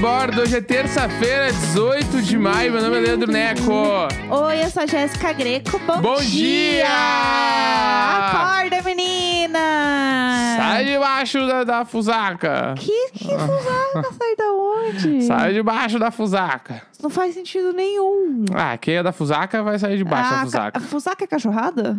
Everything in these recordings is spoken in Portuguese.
bordo. Hoje é terça-feira, 18 de maio. Meu nome é Leandro Neco. Oi, eu sou a Jéssica Greco. Bom, Bom dia! Acorda, menina! Sai debaixo da, da fusaca. Que, que fusaca? Sai da onde? Sai debaixo da fusaca. Não faz sentido nenhum. Ah, quem é da fusaca vai sair debaixo da Ah, fusaca. ca- fusaca é cachorrada?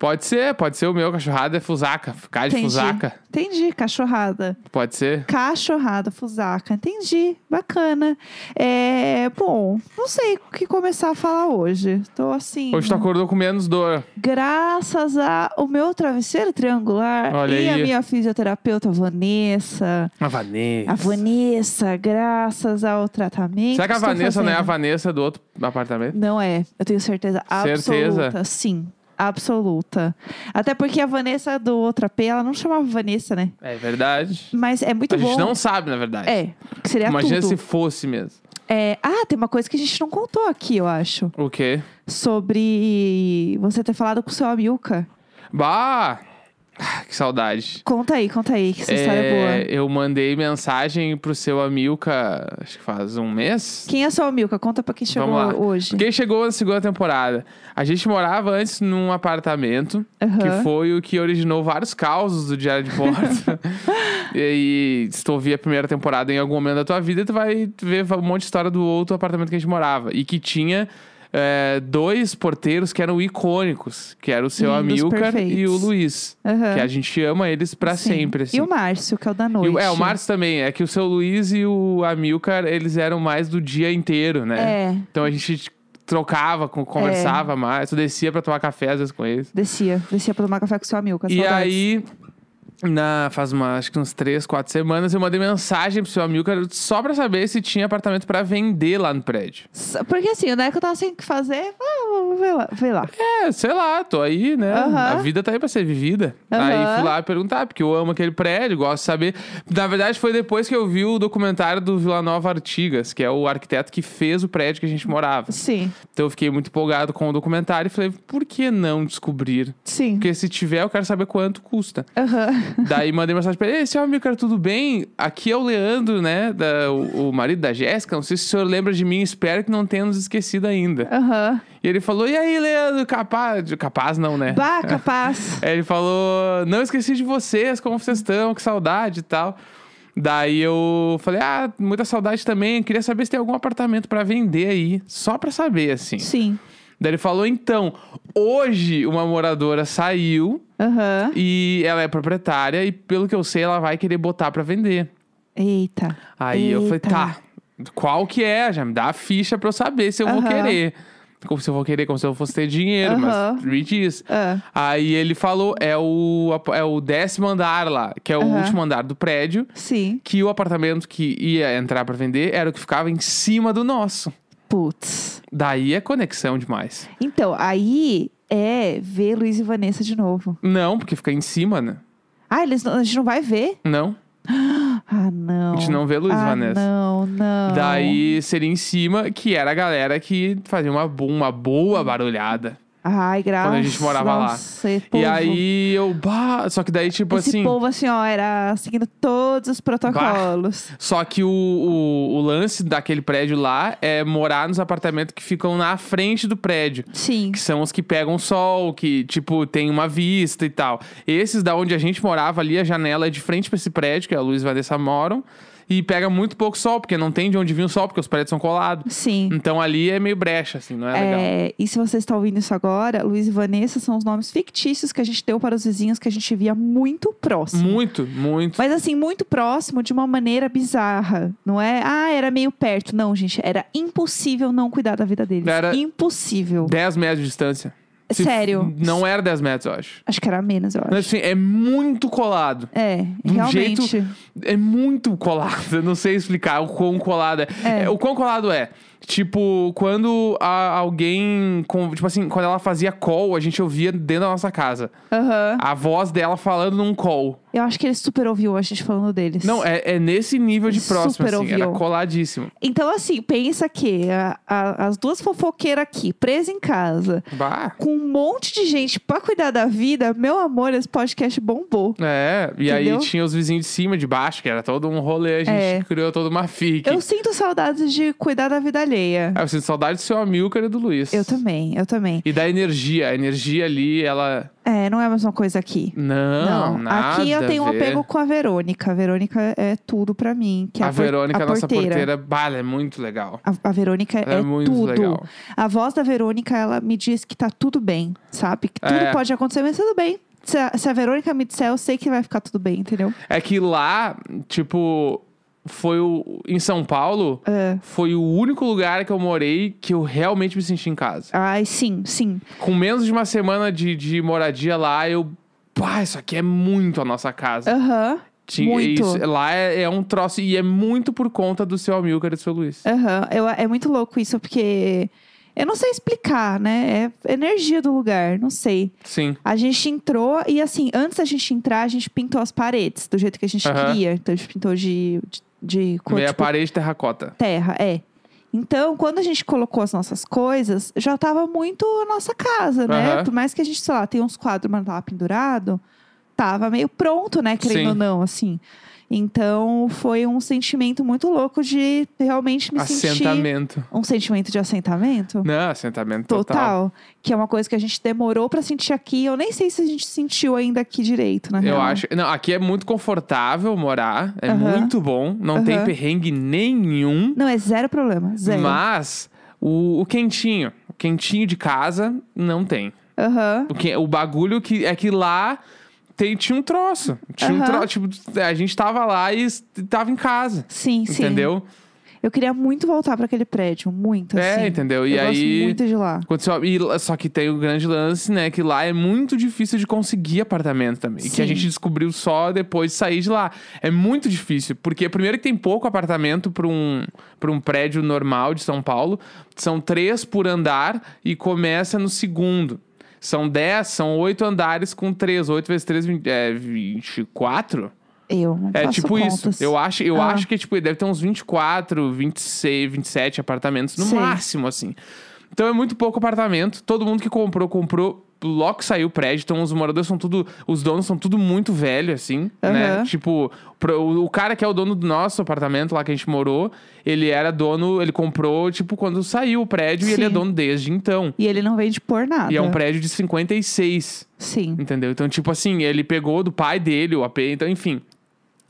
Pode ser, pode ser o meu cachorrado é fusaca. Ficar de Entendi. fusaca. Entendi, cachorrada. Pode ser. Cachorrada, fusaca. Entendi, bacana. É, bom, não sei o que começar a falar hoje. Tô assim. Hoje tu acordou com menos dor. Graças ao meu travesseiro triangular Olha e a aí. minha fisioterapeuta Vanessa. A Vanessa. A Vanessa, graças ao tratamento. Será que a Vanessa não é a fazendo. Vanessa do outro apartamento? Não é, eu tenho certeza Certeza? absoluta. Sim, absoluta. Até porque a Vanessa do outro AP, ela não chamava Vanessa, né? É verdade. Mas é muito A bom. gente não sabe, na verdade. É, que seria Imagina tudo. se fosse mesmo. É, ah, tem uma coisa que a gente não contou aqui, eu acho. O quê? Sobre você ter falado com o seu Amilca. Bah! Ah, Que saudade. Conta aí, conta aí, que essa história é boa. Eu mandei mensagem pro seu Amilca, acho que faz um mês. Quem é seu Amilca? Conta pra quem chegou hoje. Quem chegou na segunda temporada? A gente morava antes num apartamento, Aham. que foi o que originou vários causos do Diário de Bordo. e aí, se tu ouvir a primeira temporada em algum momento da tua vida, tu vai ver um monte de história do outro apartamento que a gente morava. E que tinha é, dois porteiros que eram icônicos, que era o seu Lindos, Amilcar perfeitos. e o Luiz. Aham. Que a gente ama eles pra Sim. sempre, assim. E o Márcio, que é o da noite. o- é, o Márcio também. É que o seu Luiz e o Amilcar, eles eram mais do dia inteiro, né? É, Então a gente trocava, conversava mais. Tu descia pra tomar café às vezes com eles. descia. Descia pra tomar café com o seu Amilca. E saudades. aí, na, faz uma, acho que uns três, quatro semanas, eu mandei mensagem pro seu Amilcar só pra saber se tinha apartamento pra vender lá no prédio. Porque assim, o Neco tava sem o que fazer. Ah, vamos ver lá. Ver lá. É, sei lá, tô aí, né? Aham. A vida tá aí pra ser vivida. Aham. Aí fui lá perguntar, porque eu amo aquele prédio, gosto de saber. Na verdade, foi depois que eu vi o documentário do Vila Nova Artigas, que é o arquiteto que fez o prédio que a gente morava. Sim, Então eu fiquei muito empolgado com o documentário e falei, por que não descobrir? sim. Porque se tiver, eu quero saber quanto custa. Aham. Daí mandei mensagem pra ele, Ei, seu amigo, cara, tudo bem? Aqui é o Leandro, né? Da, o, o marido da Jéssica. Não sei se o senhor lembra de mim, espero que não tenha nos esquecido ainda. Aham. E ele falou, e aí, Leandro, capaz? Capaz não, né? Bah, capaz. Ele falou, não esqueci de vocês, como vocês estão, que saudade e tal. Daí eu falei, ah, muita saudade também. Queria saber se tem algum apartamento pra vender aí. Só pra saber, assim. Sim. Daí ele falou, então, hoje uma moradora saiu Aham. e ela é proprietária e pelo que eu sei ela vai querer botar pra vender. Eita. Aí eu falei, Eita. tá, qual que é? Já me dá a ficha pra eu saber se eu vou Aham. querer. Como se eu vou querer, como se eu fosse ter dinheiro, Aham. mas me diz. Ah. Aí ele falou, é o, é o décimo andar lá, que é o último andar do prédio, Sim. que o apartamento que ia entrar pra vender era o que ficava em cima do nosso. Putz. Daí é conexão demais. Então, aí é ver Luiz e Vanessa de novo. Não, porque fica em cima, né? Ah, eles, não- a gente não vai ver? Não. Ah, não. A gente não vê Luiz e ah, Vanessa. Não, não. Daí seria em cima, que era a galera que fazia uma, bo- uma boa barulhada. Ai, graças. Quando a gente morava lá. Nossa, esse E aí eu. Bah, só que daí, tipo Esse assim. povo, assim, ó, era seguindo todos os protocolos. Só que o, o, o lance daquele prédio lá é morar nos apartamentos que ficam na frente do prédio. Sim. Que são os que pegam sol, que, tipo, tem uma vista e tal. Esses da onde a gente morava ali, a janela é de frente pra esse prédio, que a Luiz e a Vanessa moram. E pega muito pouco sol, porque não tem de onde vir o sol, porque os prédios são colados. Sim. Então ali é meio brecha, assim, não é, legal. É, e se você está ouvindo isso agora, Luiz e Vanessa são os nomes fictícios que a gente deu para os vizinhos que a gente via muito próximo. Muito, muito. Mas assim, muito próximo de uma maneira bizarra. Não é, ah, era meio perto. Não, gente, era impossível não cuidar da vida deles. Era- Impossível. 10 metros de distância. Se- Sério. Não era 10 metros, eu acho. Acho que era menos, eu acho. Mas, assim, é muito colado. É, De um realmente. jeito- É muito colado. Eu não sei explicar o quão colado é. É. É, O quão colado é. Tipo, quando a- alguém. com- tipo assim, quando ela fazia call, a gente ouvia dentro da nossa casa. Aham. A voz dela falando num call. Eu acho que ele super ouviu a gente falando deles. Não, é, é nesse nível de Ele próximo, super assim. Era ouviu. coladíssimo. Então, assim, pensa que a- a- as duas fofoqueiras aqui, presas em casa, Bah. com um monte de gente pra cuidar da vida, meu amor, esse podcast bombou. É, e Entendeu? aí tinha os vizinhos de cima, de baixo, que era todo um rolê. A gente É. criou toda uma fique. Eu sinto saudades de cuidar da vida alheia. Ah, eu sinto saudade do seu Amilcar e do Luiz. Eu também, eu também. E da energia. A energia ali, ela. É, não é a mesma coisa aqui. Não, nada. aqui eu tenho um a apego com a Verônica. A Verônica é tudo pra mim. Que é a a, por- Verônica, a nossa porteira. porteira, bah, é muito legal. A, a Verônica Ela é, é muito tudo. legal. A voz da Verônica, ela me diz que tá tudo bem, sabe? Que tudo É. pode acontecer, mas tudo bem. Se a, se a Verônica me disser, eu sei que vai ficar tudo bem, entendeu? É que lá, tipo, foi o. Em São Paulo, É. foi o único lugar que eu morei que eu realmente me senti em casa. Ai, sim, sim. Com menos de uma semana de, de moradia lá, eu. Pá, isso aqui é muito a nossa casa. Aham. Tinha- muito. isso- lá é, é um troço. E é muito por conta do seu Amilcar e do seu Luiz. Aham. Eu- É muito louco isso, porque eu não sei explicar, né? É energia do lugar, não sei. Sim. A gente entrou e, assim, antes da gente entrar, a gente pintou as paredes do jeito que a gente Aham. queria. Então, a gente pintou de, de, de cor, Meia tipo, parede terracota. terra, é. Então, quando a gente colocou as nossas coisas, já tava muito a nossa casa, né? Aham. Por mais que a gente, sei lá, tem uns quadros, mas não tava pendurado, tava meio pronto, né? Querendo Sim. ou não, assim. Então, foi um sentimento muito louco de realmente me sentir... Assentamento. Um sentimento de assentamento? Não, assentamento total. Total. Que é uma coisa que a gente demorou pra sentir aqui. Eu nem sei se a gente sentiu ainda aqui direito, na Eu real. acho. Não, aqui é muito confortável morar. É muito bom. Não tem perrengue nenhum. Não, é zero problema. Zero. Mas o, o quentinho. O quentinho de casa não tem. Aham. O, que, o bagulho que é que lá tem, tinha um troço. Tinha um Aham. troço. Tipo, a gente tava lá e tava em casa. Sim, sim. Entendeu? Eu queria muito voltar pra aquele prédio. Muito, É, assim. entendeu? E eu aí- gosto muito de lá. Aconteceu, e, só que tem o grande lance, né? Que lá é muito difícil de conseguir apartamento também. Que a Sim. gente descobriu só depois de sair de lá. É muito difícil. Porque, primeiro, que tem pouco apartamento para um, pra um prédio normal de São Paulo. São três por andar e começa no segundo. São dez, são oito andares com três. Oito vezes três, vinte- é 24? Eu não É tipo contas. isso. Eu acho, eu Ah. acho que tipo, deve ter uns 24, 26, 27 apartamentos no Sei. máximo, assim. Então é muito pouco apartamento. Todo mundo que comprou, comprou logo que saiu o prédio. Então os moradores são tudo. Os donos são tudo muito velho, assim, né? Aham. Tipo, pro- o, o cara que é o dono do nosso apartamento lá que a gente morou, ele era dono, ele comprou, tipo, quando saiu o prédio e ele é Sim. dono desde então. E ele não vende por nada. E é um prédio de 56. Sim. Entendeu? Então, tipo assim, ele pegou do pai dele o AP, então, enfim.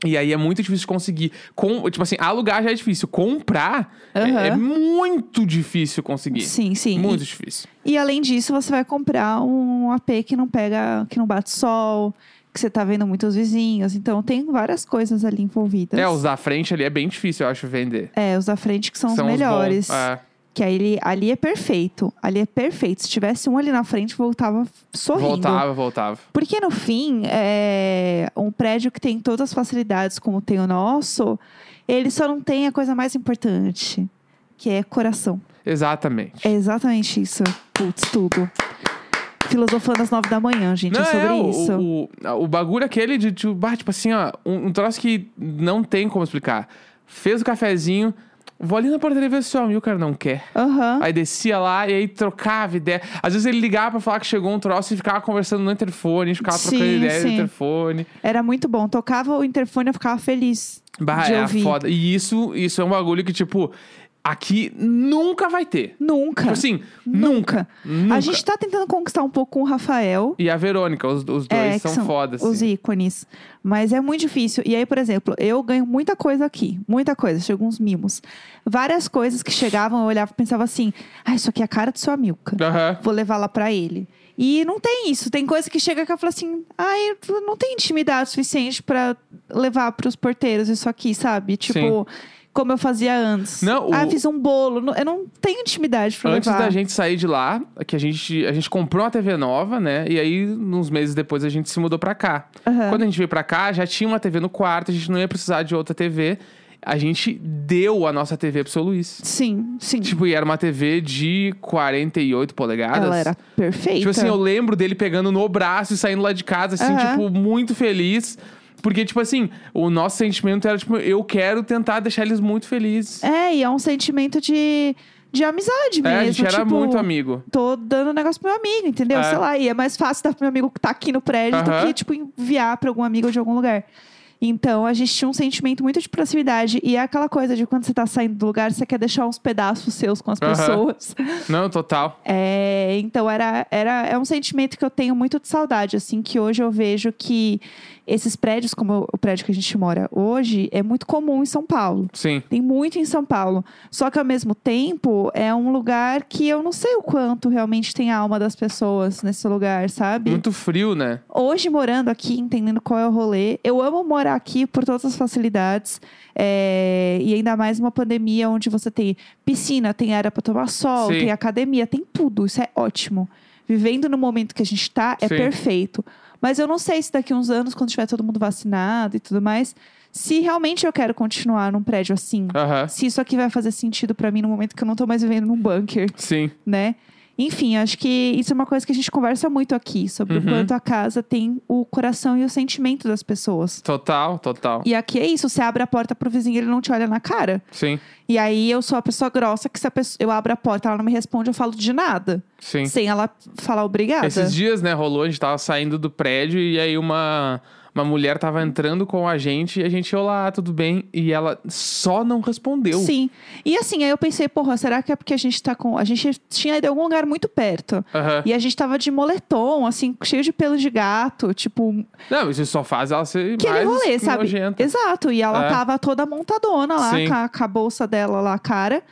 E aí é muito difícil conseguir. Com, tipo assim, alugar já é difícil. Comprar é- Aham. é, muito difícil conseguir. Sim, sim. Muito E- difícil. E, além disso, você vai comprar um AP que não pega, que não bate sol, que você tá vendo muitos vizinhos. Então tem várias coisas ali envolvidas. É, os da frente ali é bem difícil, eu acho, vender. É, os da frente que são, São os os melhores. bons. É, Que aí ele, ali é perfeito. Ali é perfeito. Se tivesse um ali na frente, voltava sorrindo. voltava, voltava. Porque no fim, é, um prédio que tem todas as facilidades como tem o nosso, ele só não tem a coisa mais importante, que é coração. Exatamente. É exatamente isso. Putz, tudo. Filosofando às nove da manhã, gente, Não, é sobre o, isso. O, o, o bagulho aquele de, tipo, bah, tipo assim, ó, um, um troço que não tem como explicar. Fez o cafezinho, vou ali na portaria ver se o cara não quer. Aham. Aí descia lá e aí trocava ideia. Às vezes ele ligava pra falar que chegou um troço e ficava conversando no interfone, ficava trocando Sim, ideia no sim. interfone. Era muito bom. Tocava o interfone, eu ficava feliz Bah, é foda. E isso, isso é um bagulho que, tipo, aqui nunca vai ter. Nunca. Tipo assim, nunca. Nunca. Nunca. A gente tá tentando conquistar um pouco com o Rafael. E a Verônica, os, os dois É, são, são fodas. Os assim. ícones. Mas é muito difícil. E aí, por exemplo, eu ganho muita coisa aqui. Muita coisa. Chegam uns mimos. Várias coisas que chegavam, eu olhava e pensava assim: ah, isso aqui é a cara do seu Amilca. Vou levar lá pra ele. E não tem isso. Tem coisa que chega que eu falo assim: ai, eu não tem intimidade suficiente pra levar pros porteiros isso aqui, sabe? Tipo. Como eu fazia antes. Não, o- Ah, fiz um bolo. Eu não tenho intimidade pra Antes levar. da gente sair de lá, que a gente, a gente comprou uma TV nova, né? E aí, uns meses depois, a gente se mudou pra cá. Aham. Quando a gente veio pra cá, já tinha uma TV no quarto, a gente não ia precisar de outra TV. A gente deu a nossa TV pro seu Luiz. Sim, sim. Tipo, e era uma TV de 48 polegadas. Ela era perfeita. Tipo assim, eu lembro dele pegando no braço e saindo lá de casa, assim, Aham. tipo, muito feliz. Porque, tipo assim, o nosso sentimento era, tipo, eu quero tentar deixar eles muito felizes. É, e é um sentimento de, de amizade mesmo. É, a gente era tipo, muito amigo. Tô dando negócio pro meu amigo, entendeu? É. Sei lá, e é mais fácil dar pro meu amigo que tá aqui no prédio do que, tipo, enviar pra algum amigo de algum lugar. Então, a gente tinha um sentimento muito de proximidade. E é aquela coisa de quando você tá saindo do lugar, você quer deixar uns pedaços seus com as Aham. pessoas. Não, total. É, então era, era é um sentimento que eu tenho muito de saudade, assim, que hoje eu vejo que esses prédios, como o prédio que a gente mora hoje, é muito comum em São Paulo. Sim. Tem muito em São Paulo. Só que ao mesmo tempo é um lugar que eu não sei o quanto realmente tem a alma das pessoas nesse lugar, sabe? Muito frio, né? Hoje, morando aqui, entendendo qual é o rolê, eu amo morar aqui por todas as facilidades. é, e ainda mais numa pandemia onde você tem piscina, tem área para tomar sol, Sim. tem academia, tem tudo. Isso é ótimo. Vivendo no momento que a gente tá, é Sim. perfeito. Mas eu não sei se daqui uns anos, quando tiver todo mundo vacinado e tudo mais, se realmente eu quero continuar num prédio assim. Se isso aqui vai fazer sentido pra mim no momento que eu não tô mais vivendo num bunker Sim. né? Enfim, acho que isso é uma coisa que a gente conversa muito aqui, sobre o Uhum. quanto a casa tem o coração e o sentimento das pessoas. Total, total. E aqui é isso, você abre a porta pro vizinho, ele não te olha na cara. Sim, E aí eu sou a pessoa grossa que se a pessoa, eu abro a porta, ela não me responde, eu falo de nada. sim. Sem ela falar obrigada. Esses dias, né, rolou, a gente tava saindo do prédio e aí uma, uma mulher tava entrando com a gente e a gente, olá, tudo bem? E ela só não respondeu. Sim. E assim, aí eu pensei, porra, será que é porque a gente tá com. A gente tinha ido em algum lugar muito perto. E a gente tava de moletom, assim, cheio de pelo de gato, tipo, Não, isso só faz ela ser aquele mais rolê, sabe? nojenta. Exato. E ela É. tava toda montadona lá, com a, com a bolsa dela lá, cara.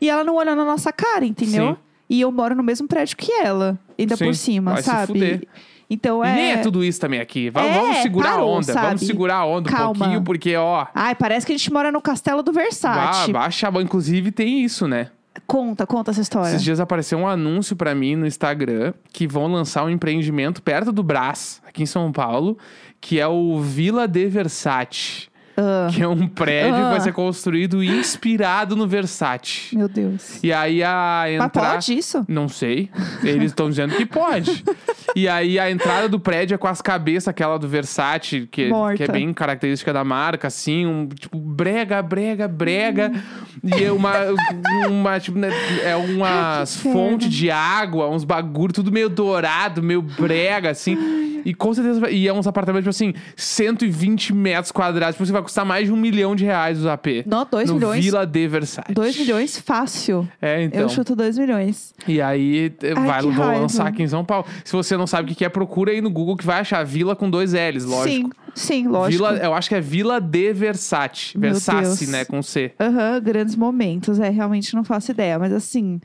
E ela não olhando na nossa cara, entendeu? Sim. E eu moro no mesmo prédio que ela, ainda Sim. por cima, Vai se sabe? fuder. Então é. nem é tudo isso também aqui. Vamos, É, vamos segurar parou, a onda. Vamos sabe? segurar a onda um Calma. pouquinho, porque, ó. Ai, parece que a gente mora no castelo do ba- Versace. Baixa, inclusive tem isso, né? Conta, conta essa história. Esses dias apareceu um anúncio pra mim no Instagram que vão lançar um empreendimento perto do Brás, aqui em São Paulo, que é o Vila de Versace. Ah, Que é um prédio que Ah. vai ser construído inspirado no Versace. meu Deus. E aí a entrada. pode isso? Não sei. Eles estão dizendo que pode. e aí a entrada do prédio é com as cabeças, aquela do Versace, que, Morta. que é bem característica da marca, assim, um tipo brega, brega, brega. e é uma. uma tipo, né, é umas que fontes de água, uns bagulho, tudo meio dourado, meio brega, assim. E com certeza. vai- E é uns apartamentos, tipo assim, 120 metros quadrados. Tipo, você vai custar mais de um milhão de reais os AP. Não, dois no milhões. Vila de Versace. 2 milhões fácil. É, então. Eu chuto 2 milhões. E aí eh, Ai, vai, que vão raiva. lançar aqui em São Paulo. Se você não sabe o que que é, procura aí no Google que vai achar Vila com dois L's, lógico. Sim, sim, lógico. Vila, eu acho que é Vila de Versace. Meu Versace, Deus. né? Com C. Aham, grandes momentos. É, realmente não faço ideia, mas assim.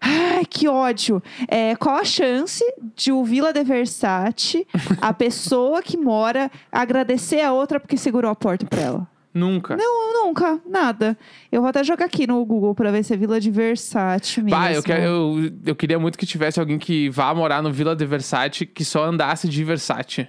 Ai, que ódio. É, qual a chance de o Vila de Versace, a pessoa que mora, agradecer a outra porque segurou a porta pra ela? Nunca. Não, nunca, nada. Eu vou até jogar aqui no Google pra ver se é Vila de Versace mesmo. Bah, eu, quero- eu, eu queria muito que tivesse alguém que vá morar no Vila de Versace que só andasse de Versace.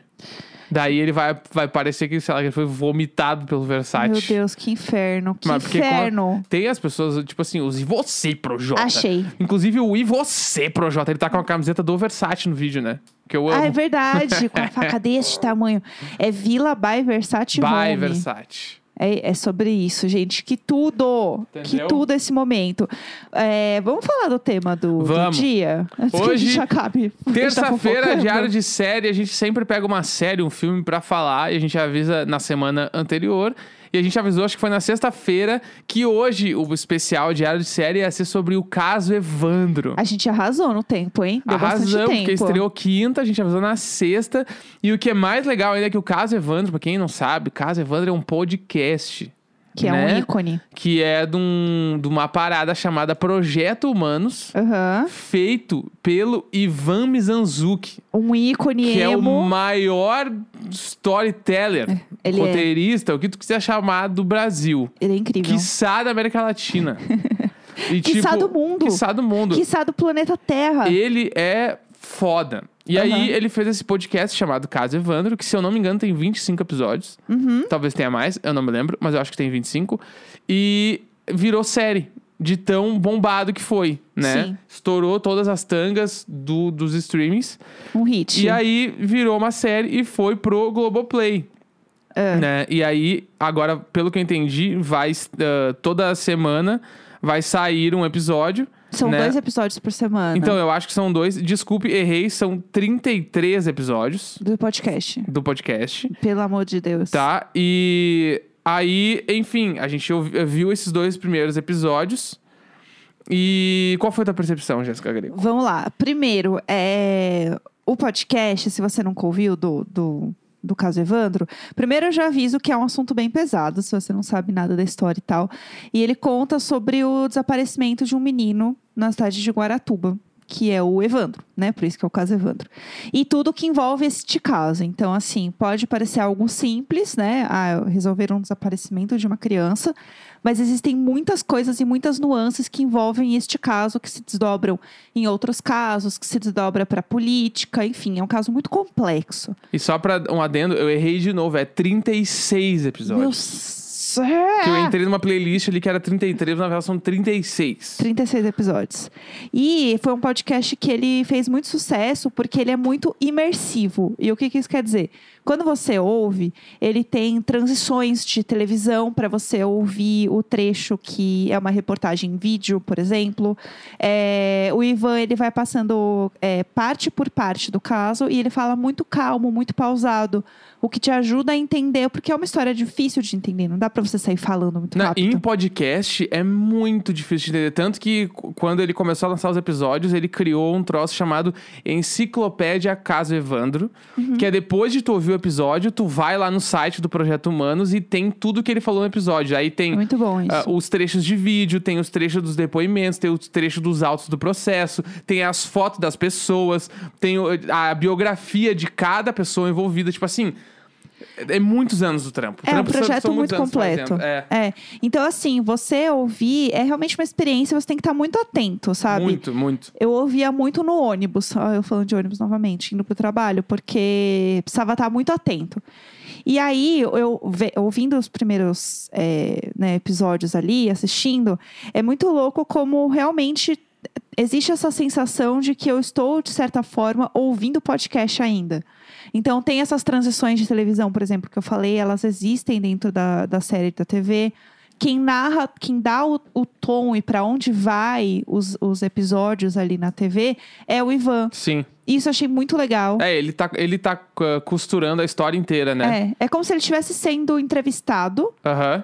Daí ele vai, vai parecer que, sei lá, que ele foi vomitado pelo Versace. Meu Deus, que inferno. Que Mas porque inferno. Tem as pessoas, tipo assim, os e você, Projota. Achei. Inclusive o e você, Projota. Ele tá com a camiseta do Versace no vídeo, né? Que eu amo. Ah, é verdade. Com a faca deste tamanho. É Vila by Versace By Home. Versace. É, é sobre isso, gente. Que tudo! Que Entendeu? tudo esse momento. É, vamos falar do tema do, do Vamos. dia? Antes que a Hoje, tá Terça-feira, fofocando. diário de série, a gente sempre pega uma série, um filme pra falar e a gente avisa na semana anterior. E a gente avisou, acho que foi na sexta-feira, que hoje o especial diário de série ia ser sobre o caso Evandro. A gente arrasou no tempo, hein? Deu Arrasamos, tempo. porque estreou quinta, a gente avisou na sexta. E o que é mais legal ainda é que o Caso Evandro, pra quem não sabe, Caso Evandro é um podcast. Que é né? um ícone. Que é de, um- de uma parada chamada Projeto Humanos, Aham. feito pelo Ivan Mizanzuki. Um ícone Que é o emo. maior storyteller, ele é. roteirista, o que tu quiser chamar do Brasil. Ele é incrível. Quiçá da América Latina. e, Quiçá do mundo. Quiçá do mundo. Quiçá do planeta Terra. Ele é foda. E Aham. aí, ele fez esse podcast chamado Caso Evandro, que, se eu não me engano, tem 25 episódios. Uhum. Talvez tenha mais, eu não me lembro, mas eu acho que tem 25. E virou série. De tão bombado que foi, né? Sim. Estourou todas as tangas do, dos streamings. Um hit. E aí virou uma série e foi pro Globoplay. É. Né? E aí, agora, pelo que eu entendi, vai ah, toda semana vai sair um episódio. São né? dois episódios por semana Então, eu acho que são dois. Desculpe, errei, são 33 episódios do podcast. do podcast. Pelo amor de Deus. Tá? E aí, enfim, a gente viu esses dois primeiros episódios. E qual foi a tua percepção, Jéssica Grego? Vamos lá. Primeiro, é... o podcast, se você nunca ouviu do, do, do caso Evandro, primeiro eu já aviso que é um assunto bem pesado, se você não sabe nada da história e tal. E ele conta sobre o desaparecimento de um menino na cidade de Guaratuba. Que é o Evandro, né? Por isso que é o caso Evandro. E tudo que envolve este caso. Então, assim, pode parecer algo simples, né? Ah, resolver um desaparecimento de uma criança. Mas existem muitas coisas e muitas nuances que envolvem este caso, que se desdobram em outros casos, que se desdobra para política, enfim, é um caso muito complexo. E só pra um adendo, eu errei de novo, é 36 Meu céu! Que eu entrei numa playlist ali que era 33, na verdade são 36. 36 episódios. E foi um podcast que ele fez muito sucesso porque ele é muito imersivo. E o que, que isso quer dizer? Quando você ouve, ele tem transições de televisão para você ouvir o trecho que é uma reportagem em vídeo, por exemplo. É, o Ivan ele vai passando é, parte por parte do caso e ele fala muito calmo, muito pausado. O que te ajuda a entender, porque é uma história difícil de entender, não dá para você sair falando muito Na, rápido. em podcast é muito difícil de entender. Tanto que quando ele começou a lançar os episódios, ele criou um troço chamado Enciclopédia Caso Evandro. Uhum. Que é depois de tu ouvir o episódio, tu vai lá no site do Projeto Humanos e tem tudo que ele falou no episódio. Aí tem muito bom isso. ah, os trechos de vídeo, tem os trechos dos depoimentos, tem os trechos dos autos do processo, tem as fotos das pessoas, tem a biografia de cada pessoa envolvida. Tipo assim, é muitos anos do trampo. O É um trampo são- projeto são muitos muito completo. É. É. Então, assim, você ouvir é realmente uma experiência, você tem que estar muito atento, sabe? Muito, muito. Eu ouvia muito no ônibus, eu falando de ônibus novamente, indo pro trabalho, porque precisava estar muito atento. E aí, eu ouvindo os primeiros é, né, episódios ali, assistindo, é muito louco como realmente existe essa sensação de que eu estou, de certa forma, ouvindo podcast ainda. Então, tem essas transições de televisão, por exemplo, que eu falei, elas existem dentro da, da série da TV. Quem narra, quem dá o, o tom e para onde vai os, os episódios ali na TV é o Ivan. Sim. Isso eu achei muito legal. É, ele tá, ele tá uh, costurando a história inteira, né? É, é como se ele estivesse sendo entrevistado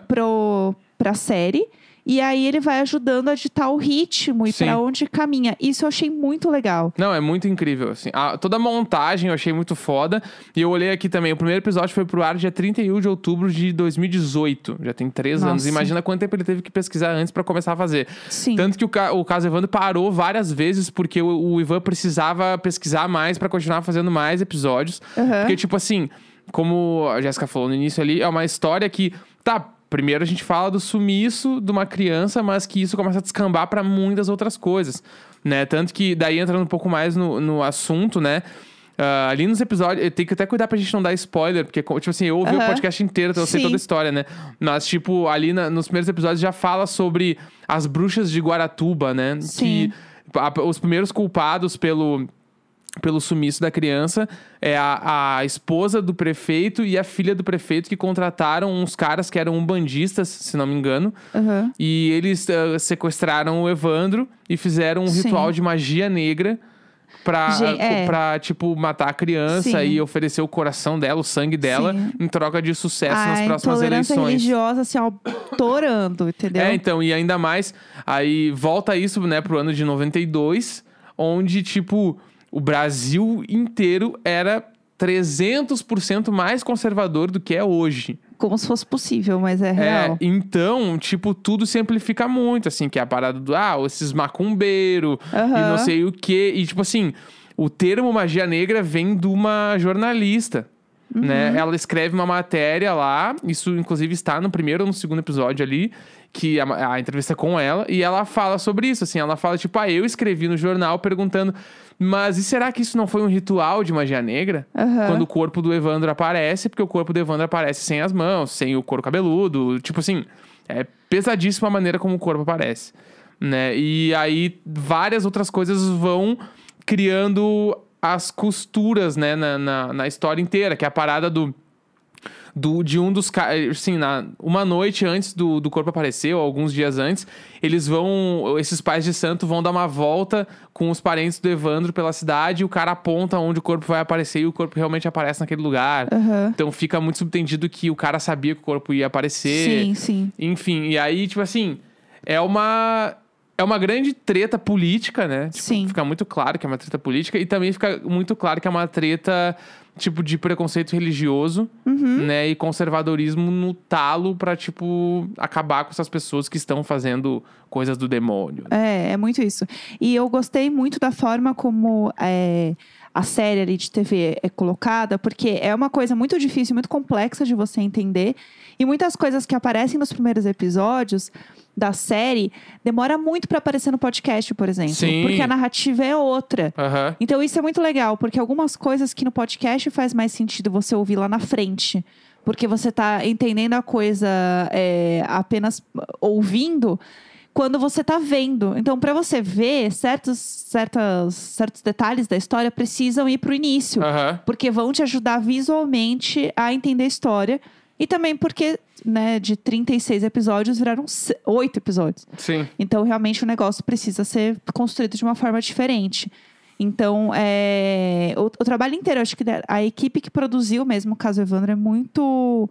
pro, pra série. E aí ele vai ajudando a ditar o ritmo e para onde caminha. Isso eu achei muito legal. Não, é muito incrível, assim. A- toda a montagem eu achei muito foda. E eu olhei aqui também. O primeiro episódio foi pro ar dia 31 de outubro de 2018. Já tem três anos. Nossa. Imagina quanto tempo ele teve que pesquisar antes pra começar a fazer. Sim. Tanto que o, o caso Evandro parou várias vezes porque o, o Ivan precisava pesquisar mais pra continuar fazendo mais episódios. Aham. Porque, tipo assim, como a Jéssica falou no início ali, é uma história que, tá, primeiro a gente fala do sumiço de uma criança, mas que isso começa a descambar pra muitas outras coisas, né? Tanto que daí entrando um pouco mais no, no assunto, né? ah, ali nos episódios, tem que até cuidar pra gente não dar spoiler, porque, tipo assim, eu ouvi o Aham. podcast inteiro, então eu sei toda a história, né? Mas, tipo, ali na- nos primeiros episódios já fala sobre as bruxas de Guaratuba, né? Sim. Que a- os primeiros culpados pelo pelo sumiço da criança é a, a esposa do prefeito e a filha do prefeito que contrataram uns caras que eram umbandistas, se não me engano. Aham. E eles ah, sequestraram o Evandro e fizeram um Sim. ritual de magia negra pra, Gen- é. pra, tipo, matar a criança Sim. e oferecer o coração dela, o sangue dela, Sim. em troca de sucesso a nas próximas eleições. religiosa, assim, ó, torando, entendeu? É, então, e ainda mais, aí volta isso, né, pro ano de 92, onde, tipo, o Brasil inteiro era 300% mais conservador do que é hoje. Como se fosse possível, mas é É, real. então, tipo, tudo se amplifica muito, assim, que é a parada do, ah, esses macumbeiro e Aham. não sei o quê. E, tipo assim, o termo magia negra vem de uma jornalista. Né? Uhum. Ela escreve uma matéria lá, isso inclusive está no primeiro ou no segundo episódio ali, que a, a entrevista é com ela, e ela fala sobre isso, assim, ela fala, tipo, ah, eu escrevi no jornal perguntando, mas e será que isso não foi um ritual de magia negra? Aham. Quando o corpo do Evandro aparece, porque o corpo do Evandro aparece sem as mãos, sem o couro cabeludo, tipo assim, é pesadíssima a maneira como o corpo aparece, né? E aí várias outras coisas vão criando as costuras, né, na, na, na história inteira, que é a parada do do, de um dos caras. Assim, na, uma noite antes do, do corpo aparecer, ou alguns dias antes, eles vão. Esses pais de santo vão dar uma volta com os parentes do Evandro pela cidade e o cara aponta onde o corpo vai aparecer e o corpo realmente aparece naquele lugar. Aham. Então fica muito subtendido que o cara sabia que o corpo ia aparecer. Sim, sim. Enfim, e aí, tipo assim, é uma. É uma grande treta política, né? Tipo, Sim. Fica muito claro que é uma treta política e também fica muito claro que é uma treta, tipo, de preconceito religioso, Uhum. né? E conservadorismo no talo pra, tipo, acabar com essas pessoas que estão fazendo coisas do demônio. É, é muito isso. E eu gostei muito da forma como é, a série ali de TV é colocada, porque é uma coisa muito difícil, muito complexa de você entender. E muitas coisas que aparecem nos primeiros episódios da série demora muito pra aparecer no podcast, por exemplo. Sim. Porque a narrativa é outra. Aham. Então isso é muito legal, porque algumas coisas que no podcast faz mais sentido você ouvir lá na frente. Porque você tá entendendo a coisa é, apenas ouvindo quando você tá vendo. Então, para você ver, certos, certas, certos detalhes da história precisam ir pro início. Aham. Porque vão te ajudar visualmente a entender a história. E também porque, né, de 36 episódios viraram se- oito episódios. Sim. Então, realmente, o negócio precisa ser construído de uma forma diferente. Então, é, o, o trabalho inteiro, acho que a equipe que produziu mesmo o caso Evandro é muito.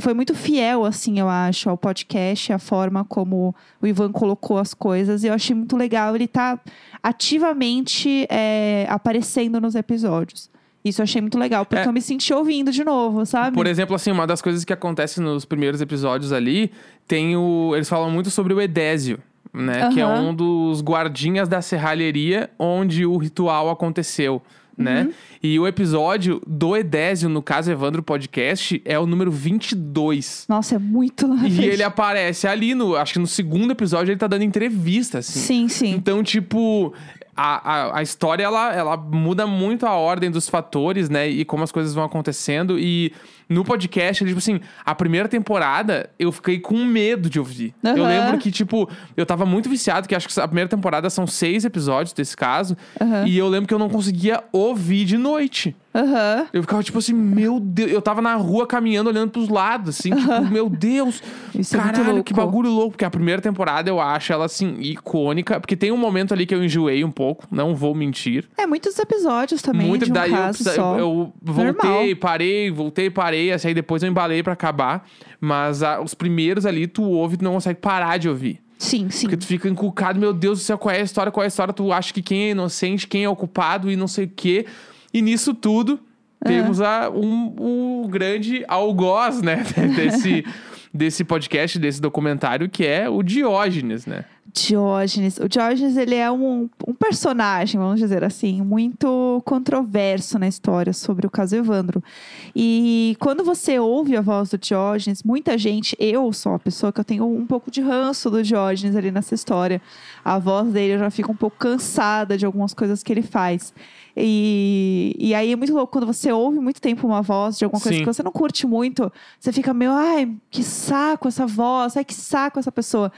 Foi muito fiel, assim, eu acho, ao podcast, a forma como o Ivan colocou as coisas. E eu achei muito legal ele tá ativamente é, aparecendo nos episódios. Isso eu achei muito legal, porque É. eu me senti ouvindo de novo, sabe? Por exemplo, assim, uma das coisas que acontece nos primeiros episódios ali, tem o. Eles falam muito sobre o Edésio, né? Que é um dos guardinhas da serralheria onde o ritual aconteceu. Né? Uhum. E o episódio do Edésio, no caso Evandro Podcast, é o número 22. Nossa, é muito lá E ele aparece ali no. Acho que no segundo episódio ele tá dando entrevista, assim. Sim, sim. Então, tipo, a, a, a história ela, ela muda muito a ordem dos fatores, né? E como as coisas vão acontecendo. E no podcast, tipo assim, a primeira temporada eu fiquei com medo de ouvir. Eu Aham. lembro que, tipo, eu tava muito viciado, que acho que a primeira temporada são seis episódios desse caso. Aham. E eu lembro que eu não conseguia ouvir de noite. Aham. Eu ficava tipo assim, meu Deus. Eu tava na rua caminhando, olhando pros lados, assim, tipo, meu Deus. Isso é caralho, louco. que bagulho louco. Porque a primeira temporada eu acho ela, assim, icônica. Porque tem um momento ali que eu enjoei um pouco, não vou mentir. É, muitos episódios também Muito, de um daí eu, eu, eu voltei, Normal. parei, voltei, parei. Assim, aí depois eu embalei pra acabar. Mas ah, os primeiros ali, tu ouve, tu não consegue parar de ouvir. Sim, sim. Porque tu fica encucado, meu Deus do céu, qual é a história, qual é a história? Tu acha que quem é inocente, quem é o culpado e não sei o quê. E nisso tudo, temos a, um, o grande algoz, né? Desse, desse podcast, desse documentário, que é o Diógenes, né? Diógenes. O Diógenes, ele é um, um personagem, vamos dizer assim, muito controverso na história sobre o caso Evandro. E quando você ouve a voz do Diógenes, muita gente, eu sou uma pessoa que eu tenho um pouco de ranço do Diógenes ali nessa história. A voz dele eu já fico um pouco cansada de algumas coisas que ele faz. E, e aí é muito louco quando você ouve muito tempo uma voz de alguma coisa Sim. que você não curte muito, você fica meio, ai, que saco essa voz, ai, que saco essa pessoa.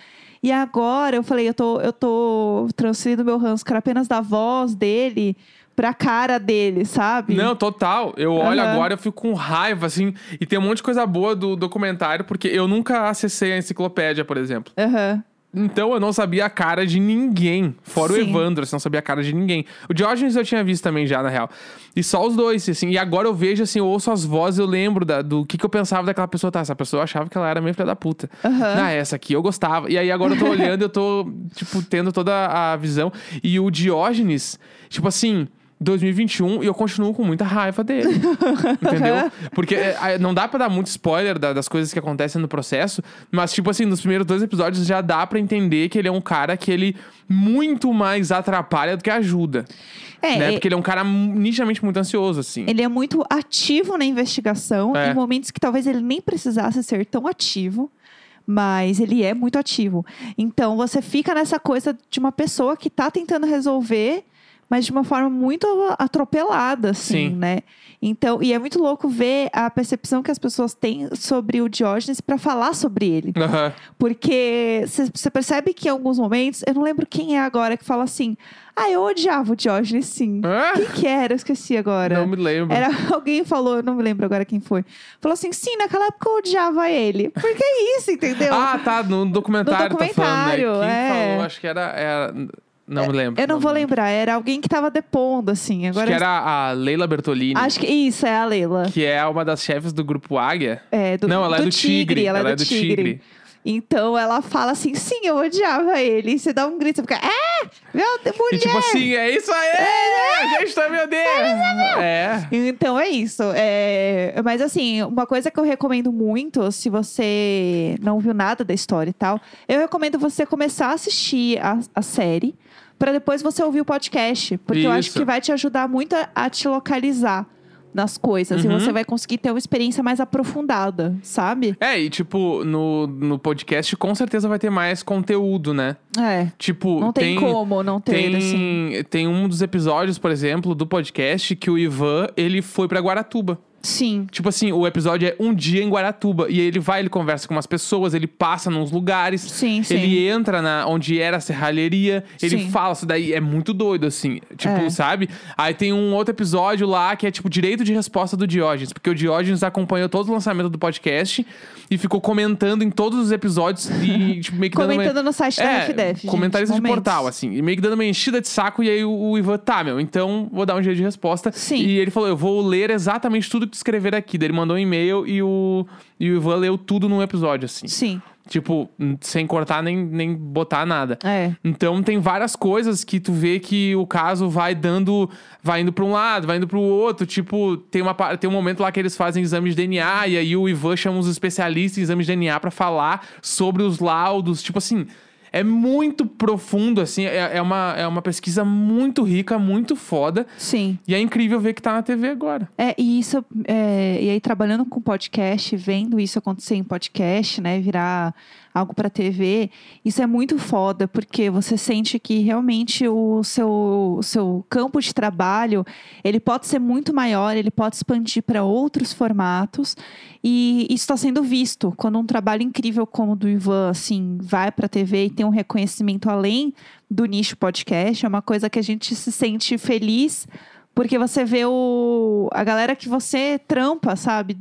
E agora eu falei, eu tô, eu tô transferindo meu cara, apenas da voz dele pra cara dele, sabe? Não, total. Eu olho agora, eu fico com raiva, assim. E tem um monte de coisa boa do documentário, porque eu nunca acessei a enciclopédia, por exemplo. Aham. Então eu não sabia a cara de ninguém. Fora o Sim. Evandro, assim, não sabia a cara de ninguém. O Diógenes eu tinha visto também já, na real. E só os dois, assim. E agora eu vejo, assim, eu ouço as vozes, eu lembro da- do que, que eu pensava daquela pessoa. Tá, essa pessoa eu achava que ela era meio filha da puta. Aham. Ah, essa aqui eu gostava. E aí agora eu tô olhando, eu tô, tipo, tendo toda a visão. E o Diógenes, tipo assim. 2021 e eu continuo com muita raiva dele. entendeu? Porque é, não dá pra dar muito spoiler da- das coisas que acontecem no processo, mas, tipo assim, nos primeiros dois episódios já dá pra entender que ele é um cara que ele muito mais atrapalha do que ajuda. É, né? é- Porque ele é um cara nitidamente muito ansioso, assim. Ele é muito ativo na investigação, É. em momentos que talvez ele nem precisasse ser tão ativo. Mas ele é muito ativo. Então você fica nessa coisa de uma pessoa que tá tentando resolver, mas de uma forma muito atropelada, assim, Sim. né? Então, e é muito louco ver a percepção que as pessoas têm sobre o Diógenes para falar sobre ele. Aham. Porque você percebe que em alguns momentos, eu não lembro quem é agora que fala assim: ah, eu odiava o Diógenes sim. Hã? Quem que era? Eu esqueci agora. Não me lembro. Era alguém falou, não me lembro agora quem foi. Falou assim: sim, naquela época eu odiava ele. Por que isso, entendeu? Ah, tá, no documentário, No tá falando, né? documentário, Quem é. falou, acho que era... era... Não me lembro. eu não vou me lembro. lembrar, era alguém que tava depondo, assim. Acho Agora que era a Leila Bertolini, Acho que isso, é a Leila. que é uma das chefes do grupo Águia. É, do, não, ela é do Tigre. ela, é do Tigre. tigre. Então ela fala assim: sim, eu odiava ele. E você dá um grito, você fica, é! Meu Deus, mulher! E tipo assim, é isso aí! Gente, tá meu Deus! É. Então é isso. É... Mas assim, uma coisa que eu recomendo muito, se você não viu nada da história e tal, eu recomendo você começar a assistir a, a série para depois você ouvir o podcast. Porque eu acho Isso. que vai te ajudar muito a, a te localizar nas coisas. Uhum. E você vai conseguir ter uma experiência mais aprofundada, sabe? É, e tipo, no, no podcast com certeza vai ter mais conteúdo, né? É. Tipo, Não tem, como não ter, Tem, assim. tem um dos episódios, por exemplo, do podcast que o Ivan, ele foi pra Guaratuba. Sim. Tipo assim, o episódio é um dia em Guaratuba. E ele vai, ele conversa com umas pessoas, ele passa nos lugares. Sim, sim. Ele entra na onde era a serralheria, ele Sim. fala isso daí, é muito doido, assim. Tipo, É. sabe? Aí tem um outro episódio lá que é tipo direito de resposta do Diógenes, porque o Diógenes acompanhou todo o lançamento do podcast e ficou comentando em todos os episódios e tipo, meio que dando uma- Comentando no site da é, gente, comentarista de momentos. portal, assim. E meio que dando uma enchida de saco. E aí o, o Ivan, tá, meu, então vou dar um jeito de resposta. Sim. E ele falou, eu vou ler exatamente tudo que escrever aqui. Daí ele mandou um e-mail e o, e o Ivan leu tudo num episódio, assim. Sim. Tipo, sem cortar nem, nem botar nada. É. Então tem várias coisas que tu vê que o caso vai dando, vai indo pra um lado, vai indo pro outro. Tipo, tem, uma, tem um momento lá que eles fazem exames de DNA e aí o Ivan chama os especialistas em exames de DNA pra falar sobre os laudos. Tipo assim, é muito profundo, assim, é, é uma, é uma pesquisa muito rica, muito foda. Sim. E é incrível ver que tá na TV agora. É, e isso, é, e aí trabalhando com podcast, vendo isso acontecer em podcast, né, virar algo para TV, isso é muito foda, porque você sente que realmente o seu, o seu campo de trabalho, ele pode ser muito maior, ele pode expandir para outros formatos, e isso está sendo visto. Quando um trabalho incrível como o do Ivan, assim, vai para TV e tem um reconhecimento além do nicho podcast, é uma coisa que a gente se sente feliz porque você vê o, a galera que você trampa, sabe?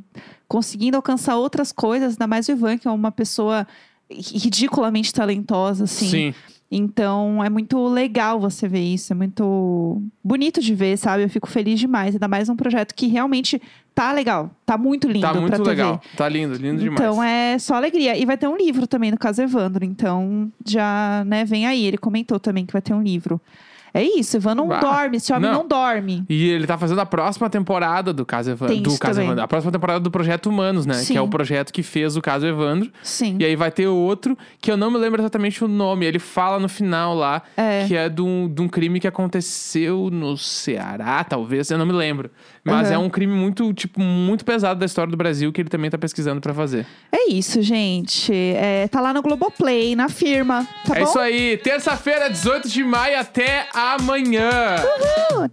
Conseguindo alcançar outras coisas, ainda mais o Ivan, que é uma pessoa ridiculamente talentosa, assim. Sim. Então é muito legal você ver isso, é muito bonito de ver, sabe? Eu fico feliz demais, ainda mais um projeto que realmente tá legal, tá muito lindo Tá pra muito legal. Tá lindo, lindo demais. Então é só alegria. E vai ter um livro também, no caso Evandro. Então já, né, vem aí. Ele comentou também que vai ter um livro. É isso, Ivan não Bah, dorme, esse homem não. não, dorme. E ele tá fazendo a próxima temporada do Caso Evandro. Do Caso também. Evandro. A próxima temporada do Projeto Humanos, né? Que Sim. é o projeto que fez o Caso Evandro. Sim. E aí vai ter outro, que eu não me lembro exatamente o nome. Ele fala no final lá, É. que é de um, de um crime que aconteceu no Ceará, talvez. Eu não me lembro. Mas Aham. é um crime muito, tipo, muito pesado da história do Brasil que ele também tá pesquisando pra fazer. É isso, gente. É, tá lá no Globoplay, na firma. Tá é bom? isso aí. Terça-feira, 18 de maio. Até amanhã. Uhul.